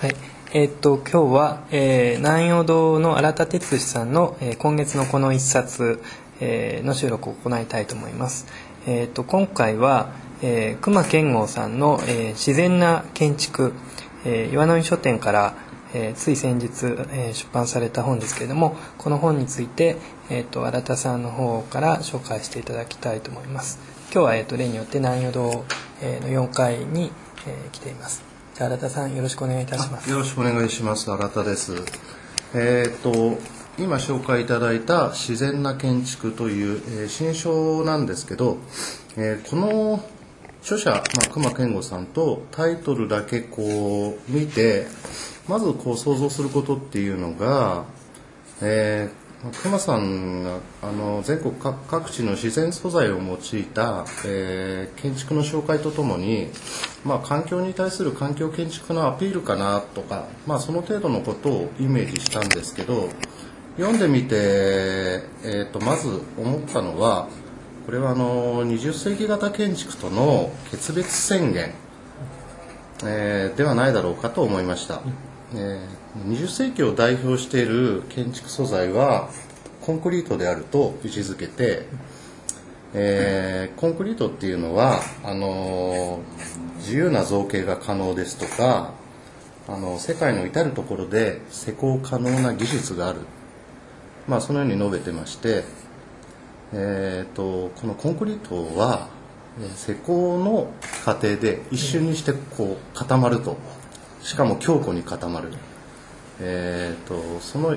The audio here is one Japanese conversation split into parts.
はいえーっと今日は、えー南陽堂の新田哲司さんの、えー今月のこの一冊、えーの収録を行いたいと思います。えーっと今回は、えー熊健吾さんの、えー自然な建築」えー岩波書店から、えーつい先日、えー出版された本ですけれどもこの本について、えーっと新田さんの方から紹介していただきたいと思います。今日は、えーっと例によって南陽堂、えーの4階に、えー来ています。新田さんよろしくお願いいたします。よろしくお願いします。新田です。えっ、と今紹介いただいた自然な建築という、えー新書なんですけど、えーこの著者、まあ、熊健吾さんとタイトルだけこう見てまずこう想像することっていうのが、えー熊さんがあの全国各地の自然素材を用いた、えー建築の紹介とともに、まあ、環境に対する環境建築のアピールかなとか、まあ、その程度のことをイメージしたんですけど読んでみて、えー、とまず思ったのはこれはあの20世紀型建築との決別宣言えーではないだろうかと思いました、えー20世紀を代表している建築素材はコンクリートであると位置づけて、えーコンクリートっていうのはあのー自由な造形が可能ですとかあの世界の至る所で施工可能な技術がある、まあ、そのように述べてまして、えー、とこのコンクリートはえー施工の過程で一瞬にしてこう固まると。しかも強固に固まる、えー、とその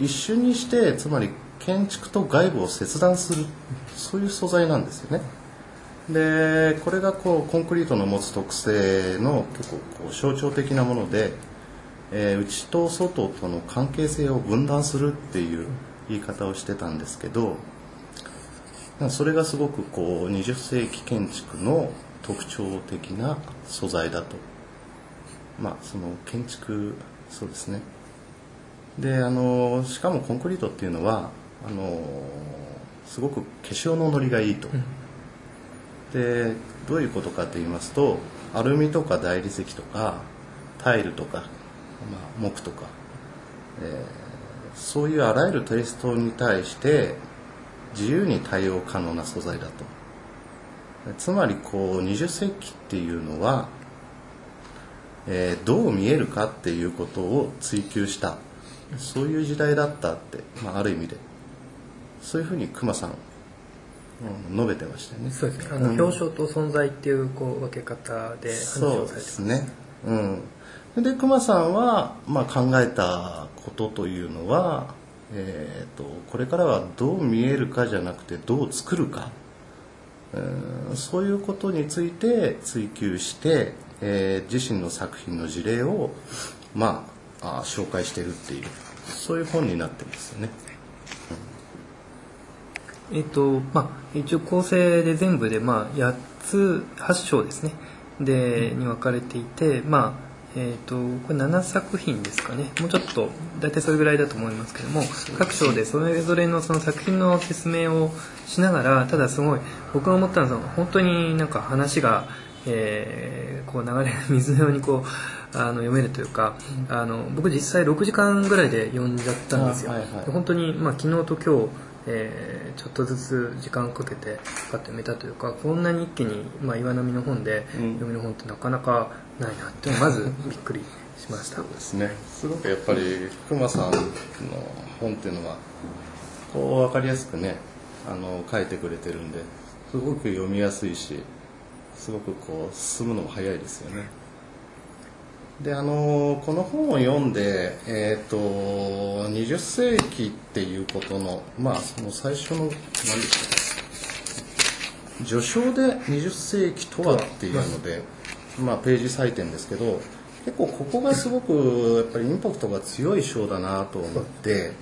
一瞬にしてつまり建築と外部を切断する。そういう素材なんですよね。でこれがこうコンクリートの持つ特性の結構こう象徴的なもので、えー内と外との関係性を分断するっていう言い方をしてたんですけどそれがすごくこう20世紀建築の特徴的な素材だと。まあその建築そうですね。であのしかもコンクリートっていうのはあのすごく化粧のノリがいいと、でどういうことかと言いますとアルミとか大理石とかタイルとか、まあ、木とか、えーそういうあらゆるテイストに対して自由に対応可能な素材だとつまりこう20世紀っていうのは、えーどう見えるかっていうことを追求したそういう時代だったって、まあ、ある意味でそういうふうに熊さん、うん述べてましたよねそうですね。あの、うん表彰と存在っていうこう分け方で話そうでをされてますね。うん。で熊さんは、まあ、考えたことというのは、えー、とこれからはどう見えるかじゃなくてどう作るか、うんそういうことについて追求して、えー自身の作品の事例を、まあ、あ紹介してるっていうそういう本になってますよね。えっとまあ一応構成で全部でまあ8つ8章ですね。でに分かれていてまあえっとこれ7作品ですかね。もうちょっと大体それぐらいだと思いますけども各章でそれぞれのその作品の説明をしながらただすごい僕が思ったのは本当になんか話がえーこう流れる水のようにこうあの読めるというか、あの僕実際6時間ぐらいで読んじゃったんですよ、あはいはい。で本当に、まあ、昨日と今日、えーちょっとずつ時間をかけてかかって読めたというかこんなに一気に、まあ、岩波の本でうん。読める本ってなかなかないなってまずびっくりしました。そうですね。すごく。やっぱり熊さんの本っていうのはこう分かりやすくねあの書いてくれてるんですごく読みやすいしすごくこう進むのも早いですよね。であのこの本を読んで、えー、と20世紀っていうことのまあその最初の何でしょう序章で20世紀とはっていうので、まあ、ページ採点ですけど結構ここがすごくやっぱりインパクトが強い章だなと思って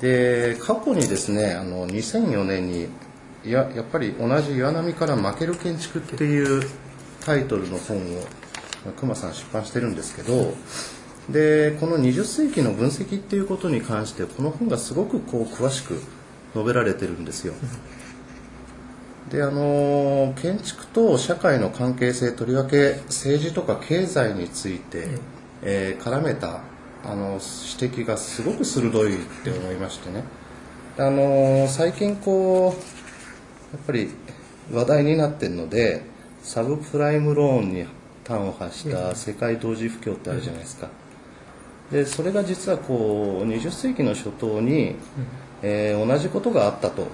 で過去にですねあの2004年にいややっぱり同じ岩波から負ける建築っていうタイトルの本を熊さん出版してるんですけどでこの20世紀の分析っていうことに関してこの本がすごくこう詳しく述べられてるんですよ。であの建築と社会の関係性とりわけ政治とか経済について、えー絡めたあの指摘がすごく鋭いって思いましてね、あの最近こうやっぱり話題になってるのでサブプライムローンに端を発した世界同時不況ってあるじゃないですか。でそれが実はこう20世紀の初頭に、えー同じことがあったと、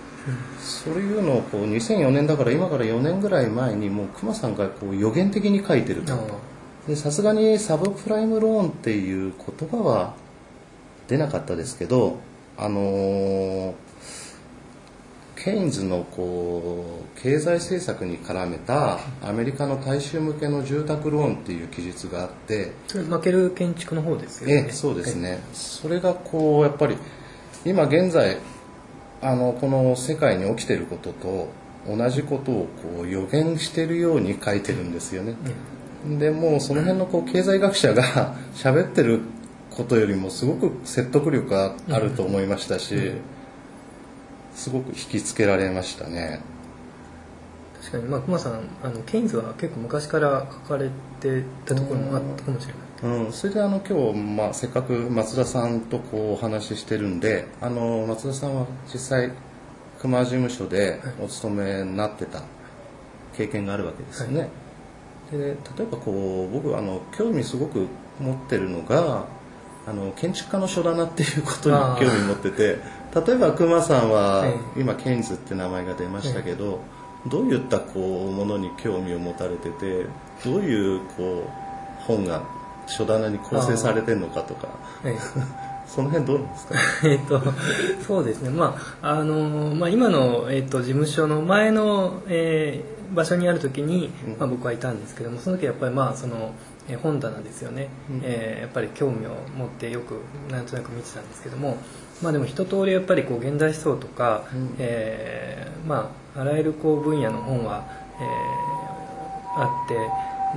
そういうのをこう2004年だから今から4年ぐらい前にもう熊さんがこう予言的に書いてると。でさすがにサブプライムローンっていう言葉は出なかったですけどあのーケインズのこう経済政策に絡めたアメリカの大衆向けの住宅ローンっていう記述があって、それ負ける建築の方ですよね。ええそうですね、それがこうやっぱり今現在あのこの世界に起きてることと同じことをこう予言してるように書いてるんですよね、でもうその辺のこう経済学者が 喋ってることよりもすごく説得力があると思いましたし、すごく引きつけられましたね。確かに。まあ熊さんあのケインズは結構昔から書かれてたところもあったかもしれないうん、それであの今日、まあ、せっかく松田さんとこうお話ししてるんであの松田さんは実際熊事務所でお勤めになってた経験があるわけですよね、で例えばこう僕あの興味すごく持ってるのがあの建築家の書棚っていうことに興味持ってて例えば熊さんは、え今ケインズって名前が出ましたけど、どういったこうものに興味を持たれててどういうこう本が書棚に構成されてるのかとか。え その辺どうなんですか？え えっとそうですね。まああのまあ今の、えっと、事務所の前の、えー場所にある時に、まあ、僕はいたんですけどもその時やっぱりまあそのえー本棚ですよね、うん。えーやっぱり興味を持ってよくなんとなく見てたんですけどもまあでも一通りやっぱりこう現代思想とか、うん。えーまああらゆるこう分野の本は、えーあって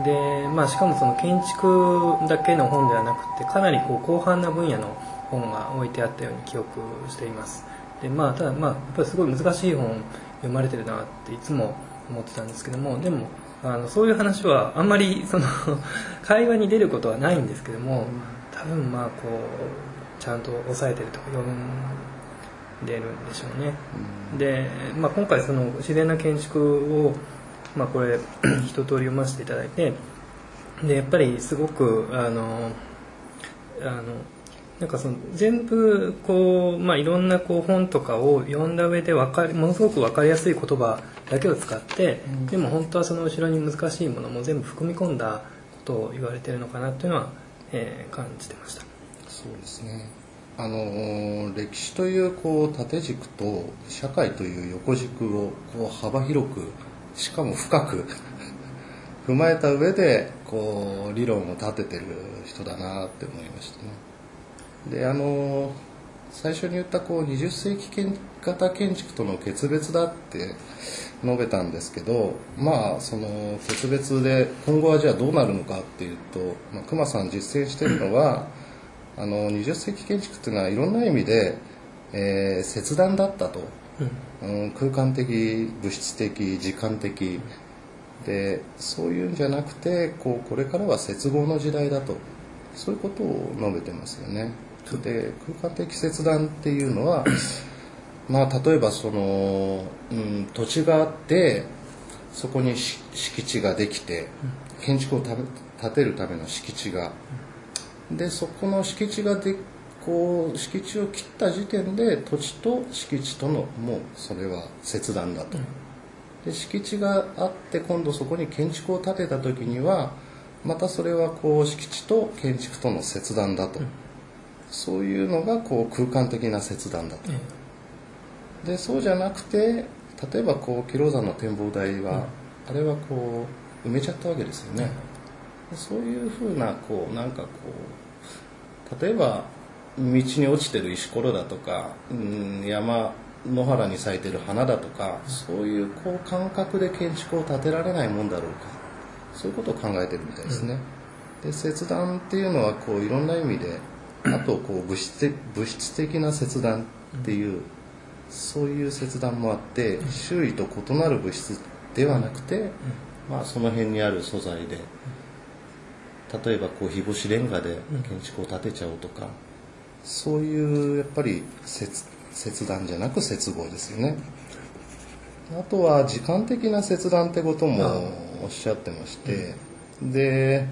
で、まあ、しかもその建築だけの本ではなくてかなりこう広範な分野の本が置いてあったように記憶しています。でまあただまあやっぱりすごい難しい本読まれてるなっていつも思ってたんですけどもでもあのそういう話はあんまりその 会話に出ることはないんですけども多分まあこうちゃんと抑えてるとか読んでるんでしょうね、で、まあ、今回その自然な建築を、まあ、これ 一通り読ませていただいてでやっぱりすごくあのあのなんかその全部こう、まあ、いろんなこう本とかを読んだ上でわかりものすごく分かりやすい言葉だけを使って、でも本当はその後ろに難しいものも全部含み込んだことを言われてるのかなというのは、えー感じてました。そうですねあの歴史というこう縦軸と社会という横軸をこう幅広くしかも深く 踏まえた上でこう理論を立ててる人だなって思いましたね。であの最初に言ったこう20世紀型建築との決別だって述べたんですけどまあその決別で今後はじゃあどうなるのかっていうと、まあ、熊さん実践してるのはあの20世紀建築っていうのはいろんな意味で、えー切断だったと、うん、空間的物質的時間的。でそういうんじゃなくてこうこれからは接合の時代だと。そういうことを述べてますよね。で空間的切断っていうのは まあ例えばその、うん、土地があってそこに敷地ができて建築を建てるための敷地が。でそこの敷地がでこう敷地を切った時点で土地と敷地とのもうそれは切断だと、で敷地があって今度そこに建築を建てた時にはまたそれはこう敷地と建築との切断だと、そういうのがこう空間的な切断だと、でそうじゃなくて例えばこう木山の展望台は、あれはこう埋めちゃったわけですよね、でそういうふうなこうなんかこう例えば道に落ちてる石ころだとか、うん、山野原に咲いてる花だとかそういうこう感覚で建築を建てられないもんだろうか。そういうことを考えてるみたいですね、で切断っていうのはこういろんな意味であとこう物質的物質的な切断っていうそういう切断もあって周囲と異なる物質ではなくて、まあ、その辺にある素材で例えばこう日干しレンガで建築を建てちゃおうとか、そういうやっぱり切切断じゃなく接合ですよね。あとは時間的な切断ってこともおっしゃってまして、で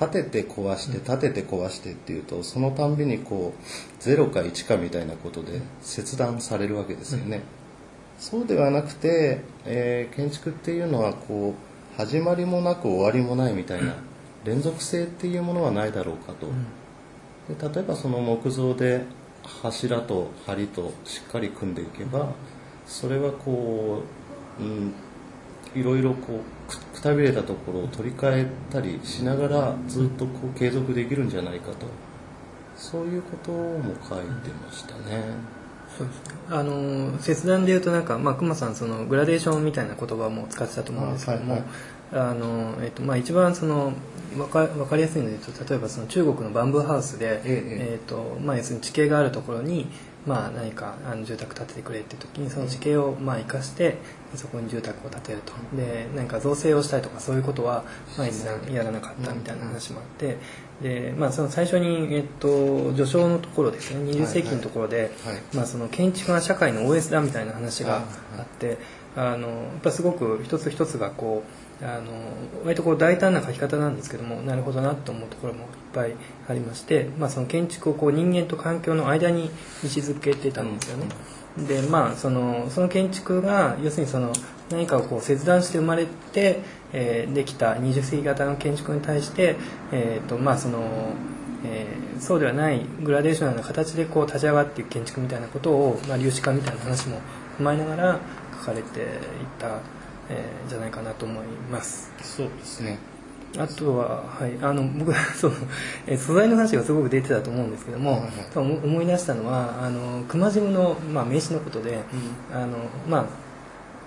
立てて壊して立てて壊してっていうとそのたんびにこう0か1かみたいなことで切断されるわけですよね、そうではなくて、えー建築っていうのはこう始まりもなく終わりもないみたいな連続性っていうものはないだろうかと、で例えばその木造で柱と梁としっかり組んでいけばそれはこう、うん、いろいろこうくくたびれたところを取り替えたりしながらずっとこう継続できるんじゃないかと。そういうことも書いてましたね。そうですね。あの切断でいうとなんか、まあ、熊さんそのグラデーションみたいな言葉も使ってたと思うんですけども、あはいあのえっとまあ、一番そのわかわかりやすいので言うと例えばその中国のバンブーハウスで、えとまあ、要するに地形があるところに、まあ、何かあの住宅建ててくれっていう時にその地形をまあ生かしてそこに住宅を建てると。で何か造成をしたいとかそういうことは、まあ、一切やらなかったみたいな話もあって。で、まあ、その最初に、えっと、序章のところですね。20世紀のところで、はいはいまあ、その建築が社会の OS だみたいな話があってあのやっぱすごく一つ一つがこうあの割とこう大胆な書き方なんですけどもなるほどなと思うところもいっぱいありまして、まあ、その建築をこう人間と環境の間に位置づけてたんですよね。でまあそのその建築が要するにその何かをこう切断して生まれて、えーできた20世紀型の建築に対して、えーとまあそのえーそうではないグラデーショナルな形でこう立ち上がっていく建築みたいなことを、まあ、粒子化みたいな話も踏まえながら書かれていった、えーじゃないかなと思います。そうですね。あとは、はい、あの僕 そう、えー素材の話がすごく出てたと思うんですけども、はいはい。思い出したのはあの熊ジムの、まあ、名刺のことで、あのまあ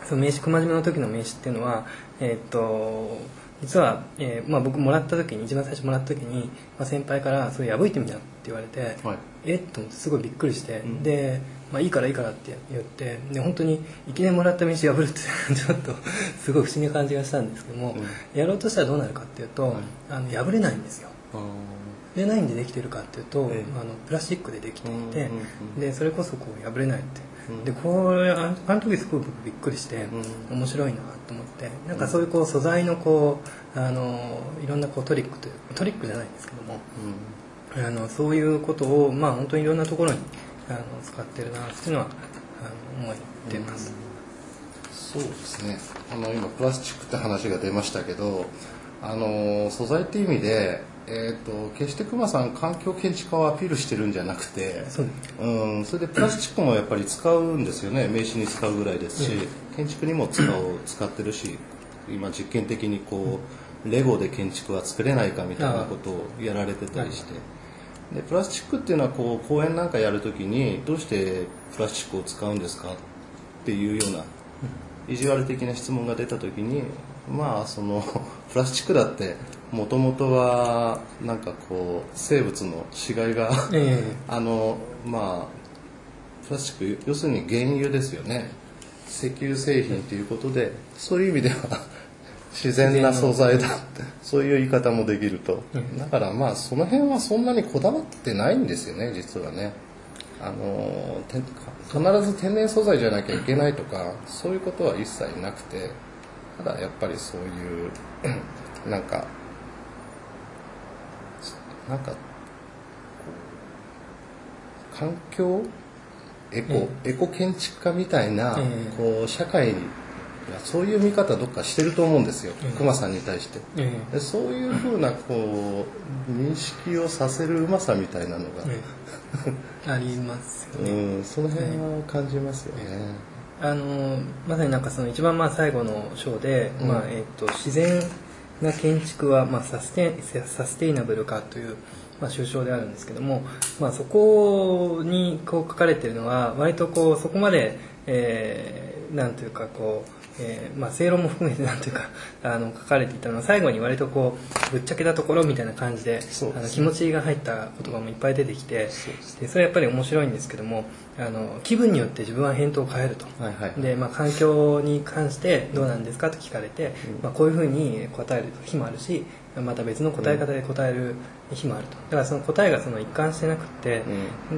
その名刺熊島の時の名刺っていうのはえーっと実は、えーまあ、僕もらった時に一番最初もらった時に、まあ、先輩から「それ破いてみな」って言われて、はい。え？っと思ってすごいびっくりして、ん。で、まあ、いいからいいからって言ってで本当にいきなりもらった名刺破るって ちょっとすごい不思議な感じがしたんですけども、やろうとしたらどうなるかっていうと、あの破れないんですよ。で何でできてるかっていうと、ええ。あのプラスチックでできていて、うんうんうんでそれこそこう破れないって、うん。でこれあの時すごい僕びっくりして、うん。面白いなと思ってなんかそういうこう素材のこうあのいろんなこうトリックというトリックじゃないんですけどもあのそういうことをまあ本当にいろんなところにあの使ってるなっていうのはあの思ってます。そうですね。あの今プラスチックって話が出ましたけどあの素材っていう意味で、えー、と決して熊さん環境建築家をアピールしてるんじゃなくてそううん、それでプラスチックもやっぱり使うんですよね。名刺に使うぐらいですし、建築にも使う使ってるし今実験的にこうレゴで建築は作れないかみたいなことをやられてたりしてでプラスチックっていうのはこう公園なんかやるときにどうしてプラスチックを使うんですか？っていうような意地悪的な質問が出た時にまあそのプラスチックだってもともとはなんかこう生物の死骸がえあのまあプラスチック要するに原油ですよね。石油製品ということでそういう意味では自然な素材だって。そういう言い方もできると。だからまあその辺はそんなにこだわってないんですよね実はね。あのて必ず天然素材じゃなきゃいけないとかそういうことは一切なくて。ただやっぱりそういう なんかなんか環境？エコ、エコ建築家みたいな、ええこう社会がそういう見方どっかしてると思うんですよ、ええ熊さんに対して。ええでそういうふうなこう認識をさせるうまさみたいなのが、ええ ありますよね。うん、その辺は感じますよね。あのまさになんかその一番まあ最後の章で、うん。まあえっと自然な建築はまあサステイサステイナブルかというまあ首相であるんですけども、まあそこにこう書かれているのは割とこうそこまで、えーなんというかこうえーまあ、正論も含めてなんていうか あの書かれていたのは最後に割とこうぶっちゃけたところみたいな感じでね。あの気持ちが入った言葉もいっぱい出てきてでそれはやっぱり面白いんですけどもあの気分によって自分は返答を変えると。はいはいでまあ、環境に関してどうなんですかと聞かれて、まあ、こういうふうに答える日もあるしまた別の答え方で答える日もあると。だからその答えがその一貫してなくって、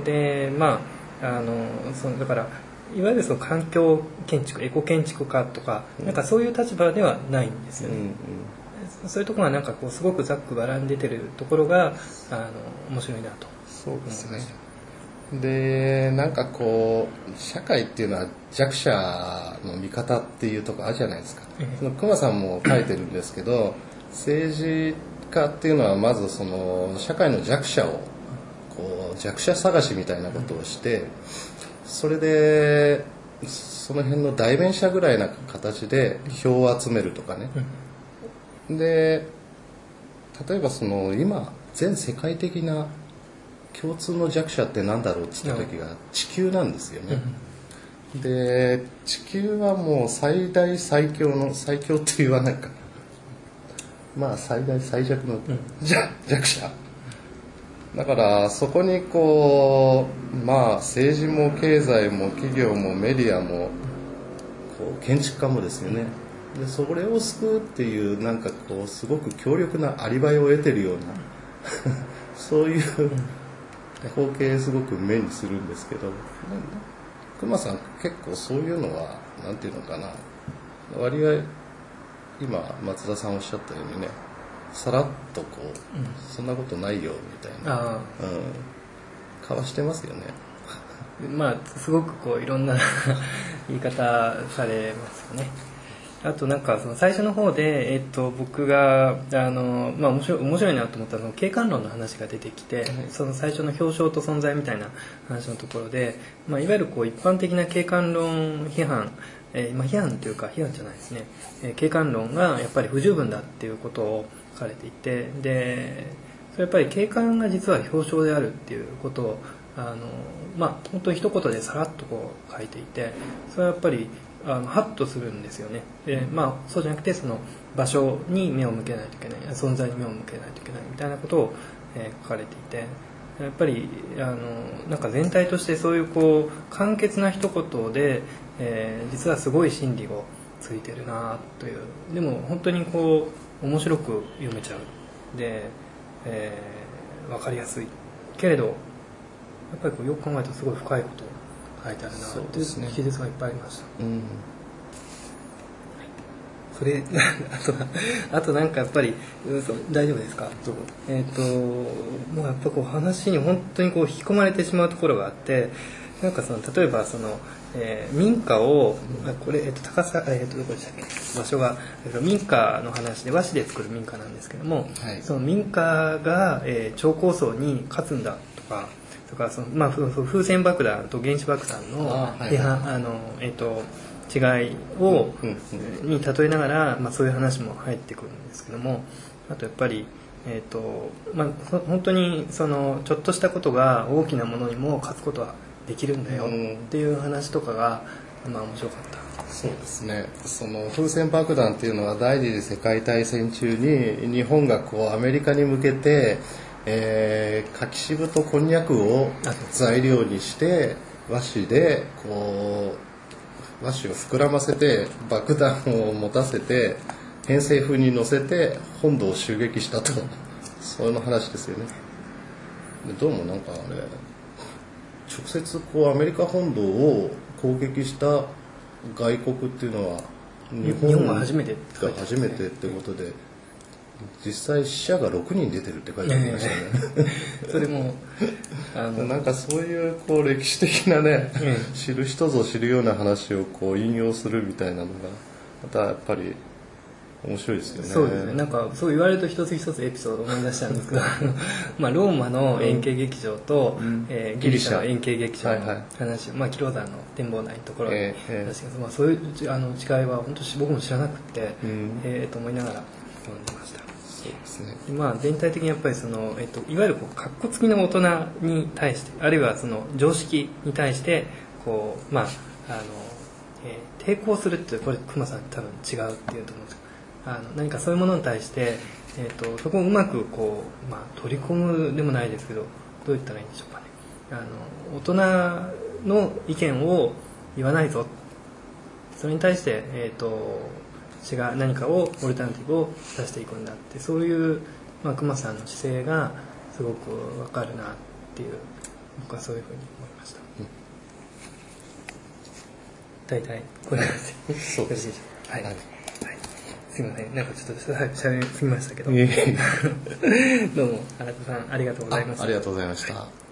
でまああのそのだからいわゆるその環境建築エコ建築家とか、なんかそういう立場ではないんですよね、うんうん。そういうところがなんかこうすごくざっくばらんに出てるところがあの面白いなと。そうですね。でなんかこう社会っていうのは弱者の味方っていうとこあるじゃないですか。ええ。その熊さんも書いてるんですけど政治家っていうのはまずその社会の弱者をこう弱者探しみたいなことをしてそれでその辺の代弁者ぐらいな形で票を集めるとかね、で例えばその今全世界的な共通の弱者って何だろうって言った時が地球なんですよね、で地球はもう最大最強の最強って言わないか。まあ最大最弱の、弱者だからそこにこうまあ政治も経済も企業もメディアもこう建築家もですよね。でそれを救うっていうなんかこうすごく強力なアリバイを得てるような そういう光景すごく目にするんですけど。熊さん結構そういうのはなんていうのかな。割合今松田さんおっしゃったようにねさらっとこう、そんなことないよみたいな、あうん、かわしてますよね。あ まあすごくこういろんな 言い方されますよね。あとなんかその最初の方で、えっと、僕があの、まあ、面白い面白いなと思ったのは景観論の話が出てきて、その最初の表彰と存在みたいな話のところで、まあ、いわゆるこう一般的な景観論批判えーまあ、批判というか批判じゃないですね、えー景観論がやっぱり不十分だっていうことを書かれていてでそれやっぱり景観が実は表彰であるっていうことをあのまあ本当に一言でさらっとこう書いていてそれはやっぱりあのハッとするんですよね。でまあそうじゃなくてその場所に目を向けないといけない存在に目を向けないといけないみたいなことを、えー書かれていてやっぱりあのなんか全体としてそういうこう簡潔な一言で、えー実はすごい心理をついてるなという。でも本当にこう面白く読めちゃう。で、えー、分かりやすいけれどやっぱりこうよく考えるとすごい深いこと書いてあるなっていうですね。記述がいっぱいありました。うん。それ あとあとなんかやっぱり嘘大丈夫ですか？えっ、ともうやっぱこう話に本当にこう引き込まれてしまうところがあってなんかその例えばその、えー民家をあこれ、えっと高さ、えっとどこでしたっけ？場所が、えっと民家の話で和紙で作る民家なんですけども、はい。その民家が、えー超高層に勝つんだとかとかその、まあ、風船爆弾と原子爆弾のあはい。あの、えっと違いを、に例えながら、まあ、そういう話も入ってくるんですけどもあとやっぱり、えーとまあ、ほ本当にそのちょっとしたことが大きなものにも勝つことはできるんだようん。っていう話とかが、まあ面白かった。そうですね。その風船爆弾っていうのは第二次世界大戦中に日本がこうアメリカに向けて、えー、柿渋とこんにゃくを材料にして和紙でこう和紙を膨らませて爆弾を持たせて偏西風に乗せて本土を襲撃したと。その話ですよね。でどうもなんかあれ直接こうアメリカ本土を攻撃した外国っていうのは日日本が初めて初めてってことで実際死者が6人出てるって書いてありましたね。それもあの なんかそういうこう歴史的なね、え。知る人ぞ知るような話をこう引用するみたいなのがまたやっぱり面白いですよね。そうですね。なんかそう言われると一つ一つエピソードを思い出したんですけどまあローマの円形劇場と、うん。えーギリシャの円形劇場のはいはい。話、まあ、キロ山の展望台のところで、えええ。え確かにまあ、そういうあの違いは本当し僕も知らなくて、うん。えーと思いながら読んでました。そうですね。でまあ、全体的にやっぱりその、えっと、いわゆるこう格好付きの大人に対してあるいはその常識に対してこう、まああのえー抵抗するってこれ熊さん多分違うっていうと思うんですあの何かそういうものに対して、えー、とそこをうまくこう、まあ、取り込むでもないですけどどう言ったらいいんでしょうかね。あの大人の意見を言わないぞ。それに対して、えー、と違う何かをオルタナティブを出していくんだってそういう、まあ、熊さんの姿勢がすごくわかるなっていう僕はそういうふうに思いました、大体こんな感じで。そうです。よろしいでしょうか。はい、すみません。なんかちょっとはいしゃべりすぎましたけど。どうも新田さんありがとうございましたあありがとうございました